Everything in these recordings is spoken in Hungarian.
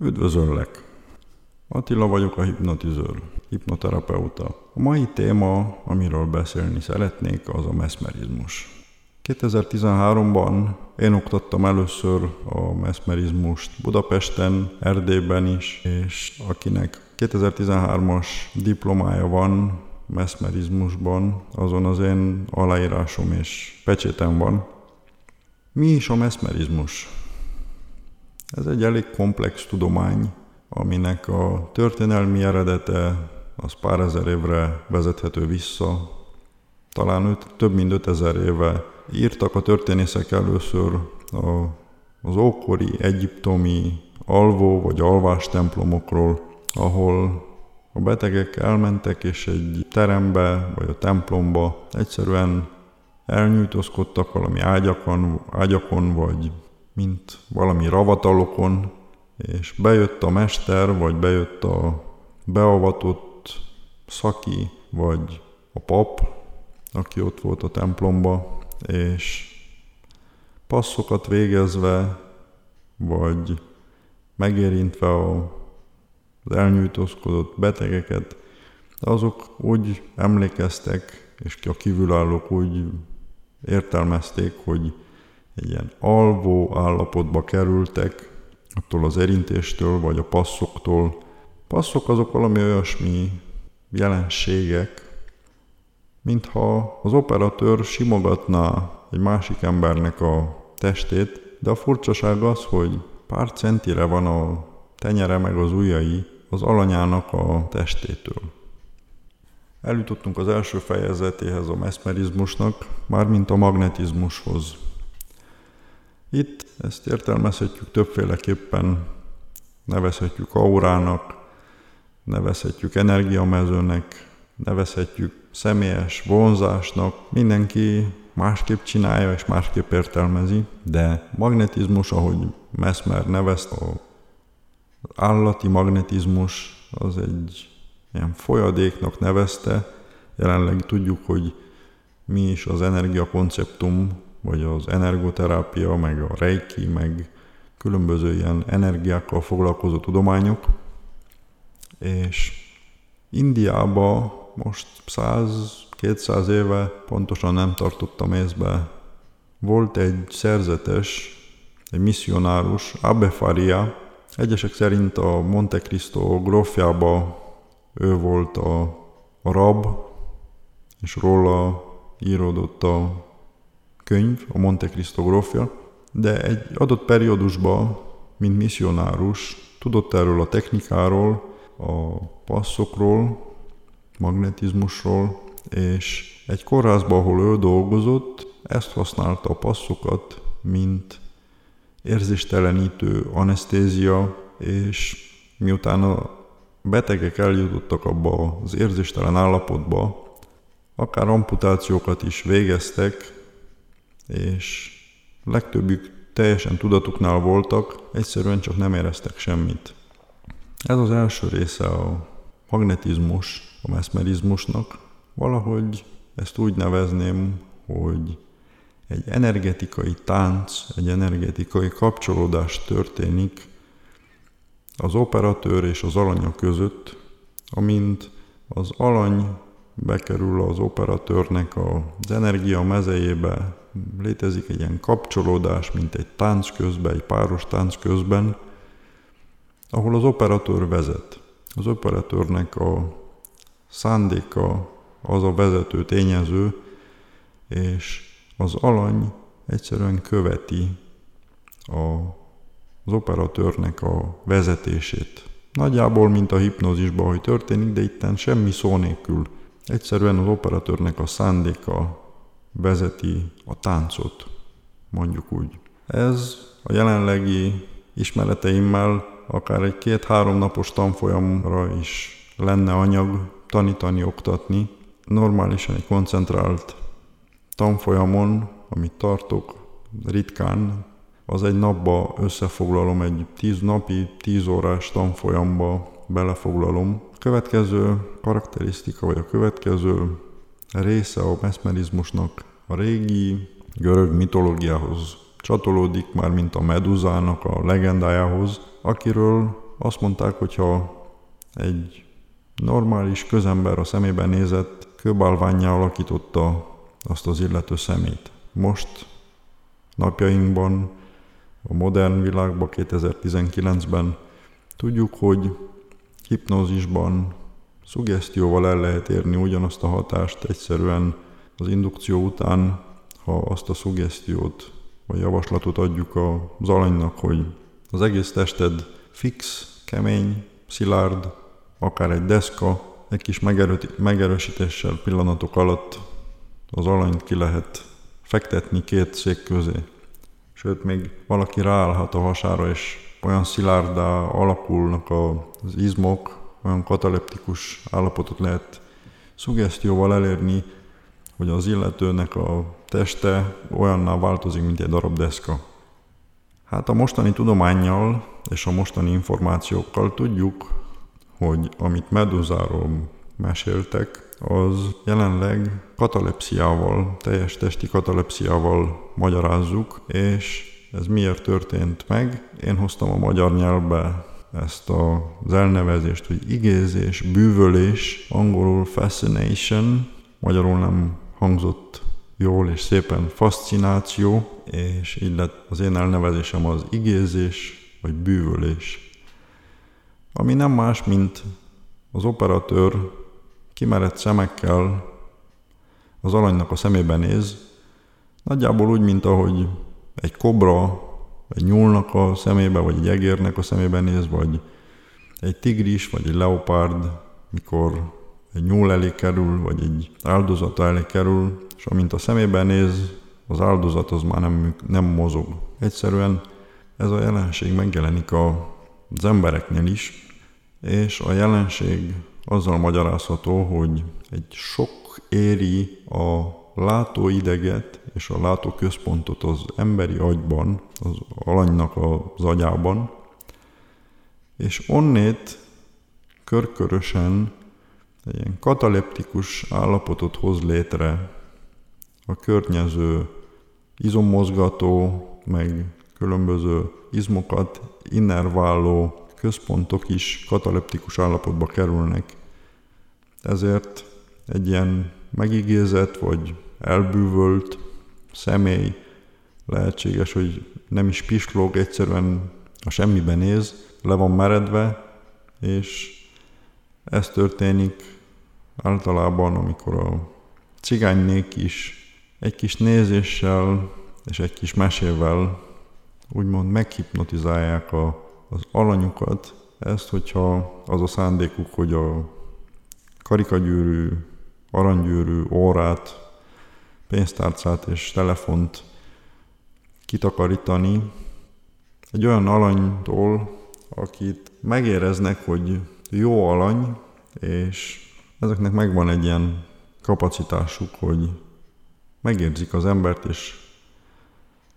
Üdvözöllek! Attila vagyok a hipnotizőr, hipnoterapeuta. A mai téma, amiről beszélni szeretnék, az a meszmerizmus. 2013-ban én oktattam először a meszmerizmust Budapesten, Erdélyben is, és akinek 2013-as diplomája van meszmerizmusban, azon az én aláírásom és pecsétem van. Mi is a meszmerizmus? Ez egy elég komplex tudomány, aminek a történelmi eredete az pár ezer évre vezethető vissza. Talán öt, több mint 5000 éve írtak a történészek először a, az ókori egyiptomi alvó vagy alvás templomokról, ahol a betegek elmentek és egy terembe vagy a templomba egyszerűen elnyújtózkodtak valami ágyakon, ágyakon vagy mint valami ravatalokon, és bejött a mester, vagy bejött a beavatott szaki, vagy a pap, aki ott volt a templomba, és passzokat végezve, vagy megérintve az elnyújtózkodott betegeket, azok úgy emlékeztek, és a kívülállók úgy értelmezték, hogy egy ilyen alvó állapotba kerültek, attól az érintéstől, vagy a passzoktól. Passzok azok valami olyasmi jelenségek, mintha az operatőr simogatná egy másik embernek a testét, de a furcsaság az, hogy pár centire van a tenyere meg az ujjai az alanyának a testétől. Eljutottunk az első fejezetéhez a meszmerizmusnak, mármint a magnetizmushoz. Itt ezt értelmezhetjük többféleképpen, nevezhetjük aurának, nevezhetjük energiamezőnek, nevezhetjük személyes vonzásnak, mindenki másképp csinálja és másképp értelmezi, de magnetizmus, ahogy Mesmer nevezte, az állati magnetizmus az egy ilyen folyadéknak nevezte, jelenleg tudjuk, hogy mi is az energiakonceptum, vagy az energoterápia, meg a reiki, meg különböző ilyen energiákkal foglalkozó tudományok, és Indiában most 100-200 éve, pontosan nem tartottam észbe, volt egy szerzetes, egy misszionárus, Abbe Faria, egyesek szerint a Monte Cristo grófjába ő volt a, a rab, és róla íródott a könyv, a Monte Cristo grófja, de egy adott periódusban, mint misszionárus, tudott erről a technikáról, a passzokról, magnetizmusról, és egy kórházban, ahol ő dolgozott, ezt használta a passzokat, mint érzéstelenítő anesztézia, és miután a betegek eljutottak abba az érzéstelen állapotba, akár amputációkat is végeztek, és legtöbbük teljesen tudatuknál voltak, egyszerűen csak nem éreztek semmit. Ez az első része a magnetizmus, a meszmerizmusnak. Valahogy ezt úgy nevezném, hogy egy energetikai tánc, egy energetikai kapcsolódás történik az operatőr és az alanya között, amint az alany bekerül az operatőrnek az energia mezejébe, létezik egy ilyen kapcsolódás, mint egy tánc közben, egy páros tánc közben, ahol az operatőr vezet. Az operatőrnek a szándéka az a vezető tényező, és az alany egyszerűen követi a, az operatőrnek a vezetését. Nagyjából, mint a hipnózisban, hogy történik, de itten semmi szó nélkül. Egyszerűen az operatőrnek a szándéka vezeti a táncot, mondjuk úgy. Ez a jelenlegi ismereteimmel akár egy két-három napos tanfolyamra is lenne anyag tanítani, oktatni. Normálisan egy koncentrált tanfolyamon, amit tartok ritkán, az egy napba összefoglalom, egy tíz napi, tíz órás tanfolyamba belefoglalom. A következő karakterisztika, vagy a következő része a meszmerizmusnak a régi görög mitológiához csatolódik már, mint a Meduzának a legendájához, akiről azt mondták, hogy ha egy normális közember a szemében nézett, kőbálványjá alakította azt az illető szemét. Most napjainkban, a modern világban, 2019-ben tudjuk, hogy hipnózisban, szugesztióval el lehet érni ugyanazt a hatást egyszerűen az indukció után, ha azt a szugesztiót vagy javaslatot adjuk az alanynak, hogy az egész tested fix, kemény, szilárd, akár egy deszka, egy kis megerősítéssel pillanatok alatt az alanyt ki lehet fektetni két szék közé. Sőt, még valaki ráállhat a hasára, és olyan szilárdá alakulnak az izmok, olyan kataleptikus állapotot lehet szugesztióval elérni, hogy az illetőnek a teste olyanná változik, mint egy darab deszka. Hát a mostani tudományjal és a mostani információkkal tudjuk, hogy amit Meduzáról meséltek, az jelenleg katalepsziával, teljes testi katalepsziával magyarázzuk, és ez miért történt meg. Én hoztam a magyar nyelvbe ezt az elnevezést, hogy igézés, bűvölés, angolul fascination, magyarul nem hangzott jól és szépen fascináció, és így lett az én elnevezésem az igézés, vagy bűvölés. Ami nem más, mint az operatőr kimerett szemekkel az alanynak a szemébe néz, nagyjából úgy, mint ahogy egy kobra egy nyúlnak a szemébe, vagy egy egérnek a szemébe néz, vagy egy tigris, vagy egy leopárd, mikor egy nyúl elé kerül, vagy egy áldozata elé kerül, és amint a szemében néz, az áldozat az már nem, nem mozog. Egyszerűen ez a jelenség megjelenik a, az embereknél is, és a jelenség azzal magyarázható, hogy egy sok éri a látóideget és a látóközpontot az emberi agyban, az alanynak az agyában, és onnét körkörösen egy ilyen kataleptikus állapotot hoz létre a környező izommozgató, meg különböző izmokat innerváló központok is kataleptikus állapotba kerülnek. Ezért egy ilyen megigézett vagy elbűvölt személy. Lehetséges, hogy nem is pislog, egyszerűen a semmiben néz, le van meredve, és ez történik általában, amikor a cigánynék is egy kis nézéssel és egy kis mesével úgymond meghipnotizálják a, az alanyukat, ezt, hogyha az a szándékuk, hogy a karikagyűrű, aranygyűrű, órát, pénztárcát és telefont kitakarítani egy olyan alanytól, akit megéreznek, hogy jó alany, és ezeknek megvan egy ilyen kapacitásuk, hogy megérzik az embert, és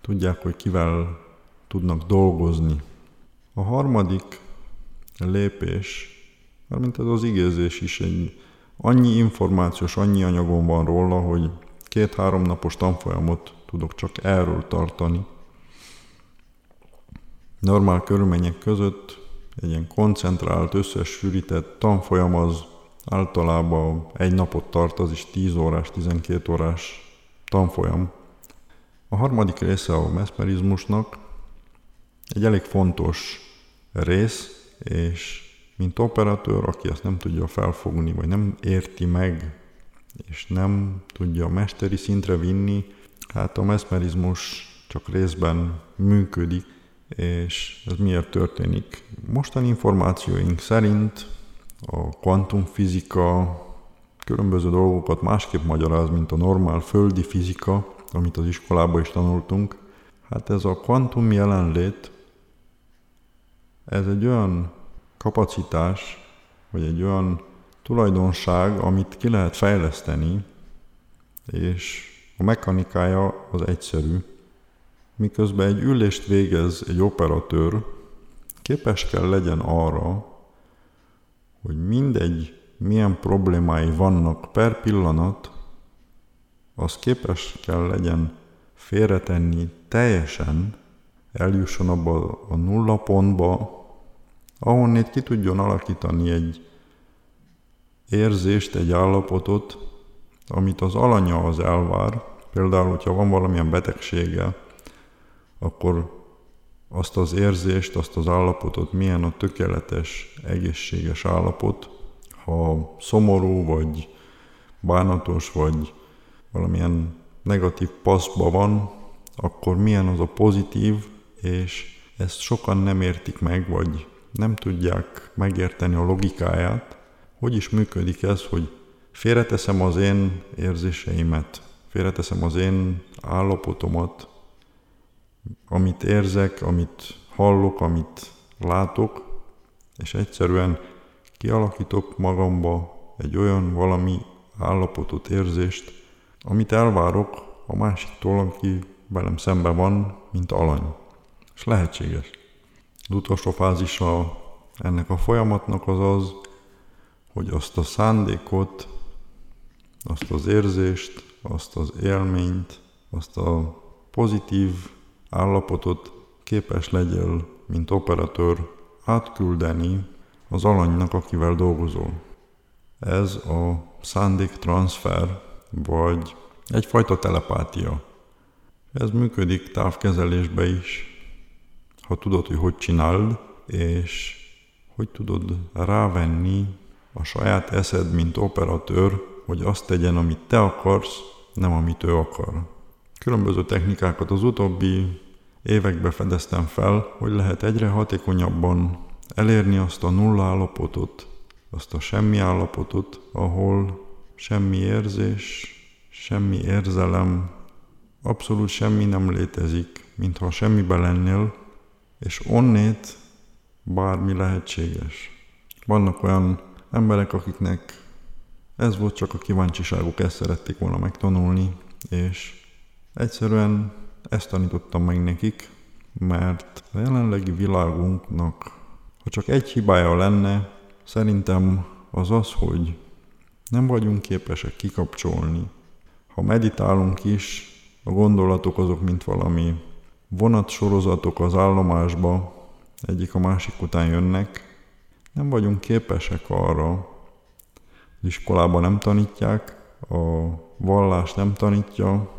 tudják, hogy kivel tudnak dolgozni. A harmadik lépés, mint ez az igézés is egy annyi információs, annyi anyagom van róla, hogy két-három napos tanfolyamot tudok csak erről tartani. Normál körülmények között egy ilyen koncentrált, összesűrített tanfolyam az általában egy napot tart, az is 10 órás, 12 órás tanfolyam. A harmadik része a mesmerizmusnak egy elég fontos rész, és mint operatőr, aki ezt nem tudja felfogni, vagy nem érti meg, és nem tudja a mesteri szintre vinni, hát a mesmerizmus csak részben működik, és ez miért történik? Mostani információink szerint a kvantumfizika különböző dolgokat másképp magyaráz, mint a normál földi fizika, amit az iskolában is tanultunk. Hát ez a kvantum jelenlét, ez egy olyan kapacitás, vagy egy olyan tulajdonság, amit ki lehet fejleszteni, és a mechanikája az egyszerű. Miközben egy ülést végez egy operatőr, képes kell legyen arra, hogy mindegy, milyen problémái vannak per pillanat, az képes kell legyen félretenni teljesen, eljusson abba a nulla pontba, ahonnét ki tudjon alakítani egy érzést, egy állapotot, amit az alanya az elvár, például, hogyha van valamilyen betegsége, akkor azt az érzést, azt az állapotot, milyen a tökéletes, egészséges állapot, ha szomorú, vagy bánatos, vagy valamilyen negatív paszba van, akkor milyen az a pozitív, és ezt sokan nem értik meg, vagy nem tudják megérteni a logikáját, hogy is működik ez, hogy félreteszem az én érzéseimet, félreteszem az én állapotomat, amit érzek, amit hallok, amit látok, és egyszerűen kialakítok magamba egy olyan valami állapotot, érzést, amit elvárok a másiktól, aki velem szemben van, mint alany. És lehetséges. Az utolsó fázisa ennek a folyamatnak az az, hogy azt a szándékot, azt az érzést, azt az élményt, azt a pozitív állapotot képes legyél, mint operatőr, átküldeni az alanynak, akivel dolgozol. Ez a szándéktranszfer, vagy egyfajta telepátia. Ez működik távkezelésbe is, ha tudod, hogy hogy csináld, és hogy tudod rávenni a saját eszed, mint operatőr, hogy azt tegyen, amit te akarsz, nem amit ő akar. Különböző technikákat az utóbbi években fedeztem fel, hogy lehet egyre hatékonyabban elérni azt a nulla állapotot, azt a semmi állapotot, ahol semmi érzés, semmi érzelem, abszolút semmi nem létezik, mintha semmibe lennél, és onnét bármi lehetséges. Vannak olyan emberek, akiknek ez volt csak a kíváncsiságuk, ezt szerették volna megtanulni, és egyszerűen ezt tanítottam meg nekik, mert a jelenlegi világunknak, ha csak egy hibája lenne, szerintem az az, hogy nem vagyunk képesek kikapcsolni. Ha meditálunk is, a gondolatok azok, mint valami vonatsorozatok az állomásba, egyik a másik után jönnek, nem vagyunk képesek arra, az iskolában nem tanítják, a vallás nem tanítja,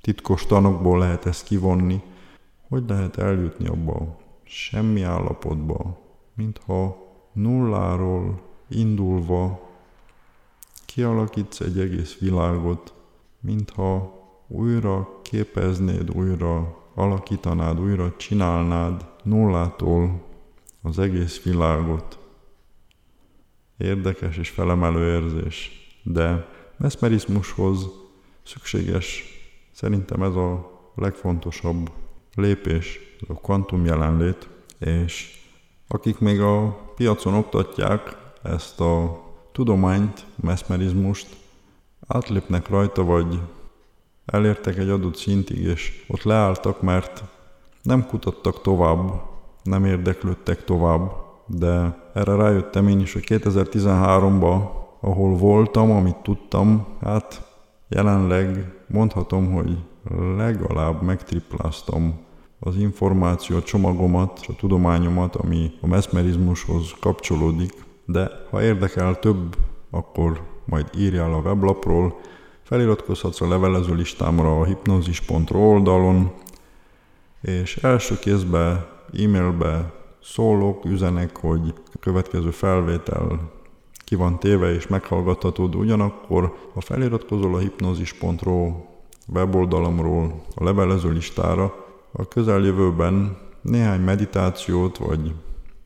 titkos tanokból lehet ezt kivonni, hogy lehet eljutni abba semmi állapotba, mintha nulláról indulva kialakítsz egy egész világot, mintha újra képeznéd, újra alakítanád, újra csinálnád nullától az egész világot. Érdekes és felemelő érzés, de meszmerizmushoz szükséges szerintem ez a legfontosabb lépés, ez a kvantum jelenlét, és akik még a piacon oktatják ezt a tudományt, meszmerizmust, átlépnek rajta, vagy elértek egy adott szintig, és ott leálltak, mert nem kutattak tovább, nem érdeklődtek tovább, de erre rájöttem én is, hogy 2013-ban, ahol voltam, amit tudtam, hát jelenleg mondhatom, hogy legalább megtripláztam az információ csomagomat, a tudományomat, ami a meszmerizmushoz kapcsolódik, de ha érdekel több, akkor majd írjál a weblapról, feliratkozhatsz a levelező listámra a hipnozis.ro oldalon, és első kézbe, e-mailbe szólok, üzenek, hogy a következő felvétel ki van téve és meghallgathatod, ugyanakkor ha feliratkozol a hipnozis.ro weboldalamról a levelező listára, a közeljövőben néhány meditációt vagy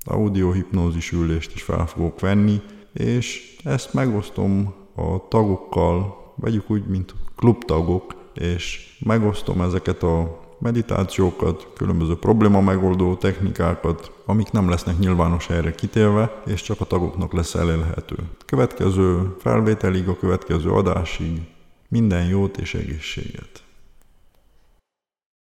audiohipnózis ülést is fel fogok venni, és ezt megosztom a tagokkal, vegyük úgy, mint klubtagok, és megosztom ezeket a meditációkat, különböző probléma megoldó technikákat, amik nem lesznek nyilvános helyre kitélve, és csak a tagoknak lesz elérhető. Következő felvételig, a következő adásig minden jót és egészséget!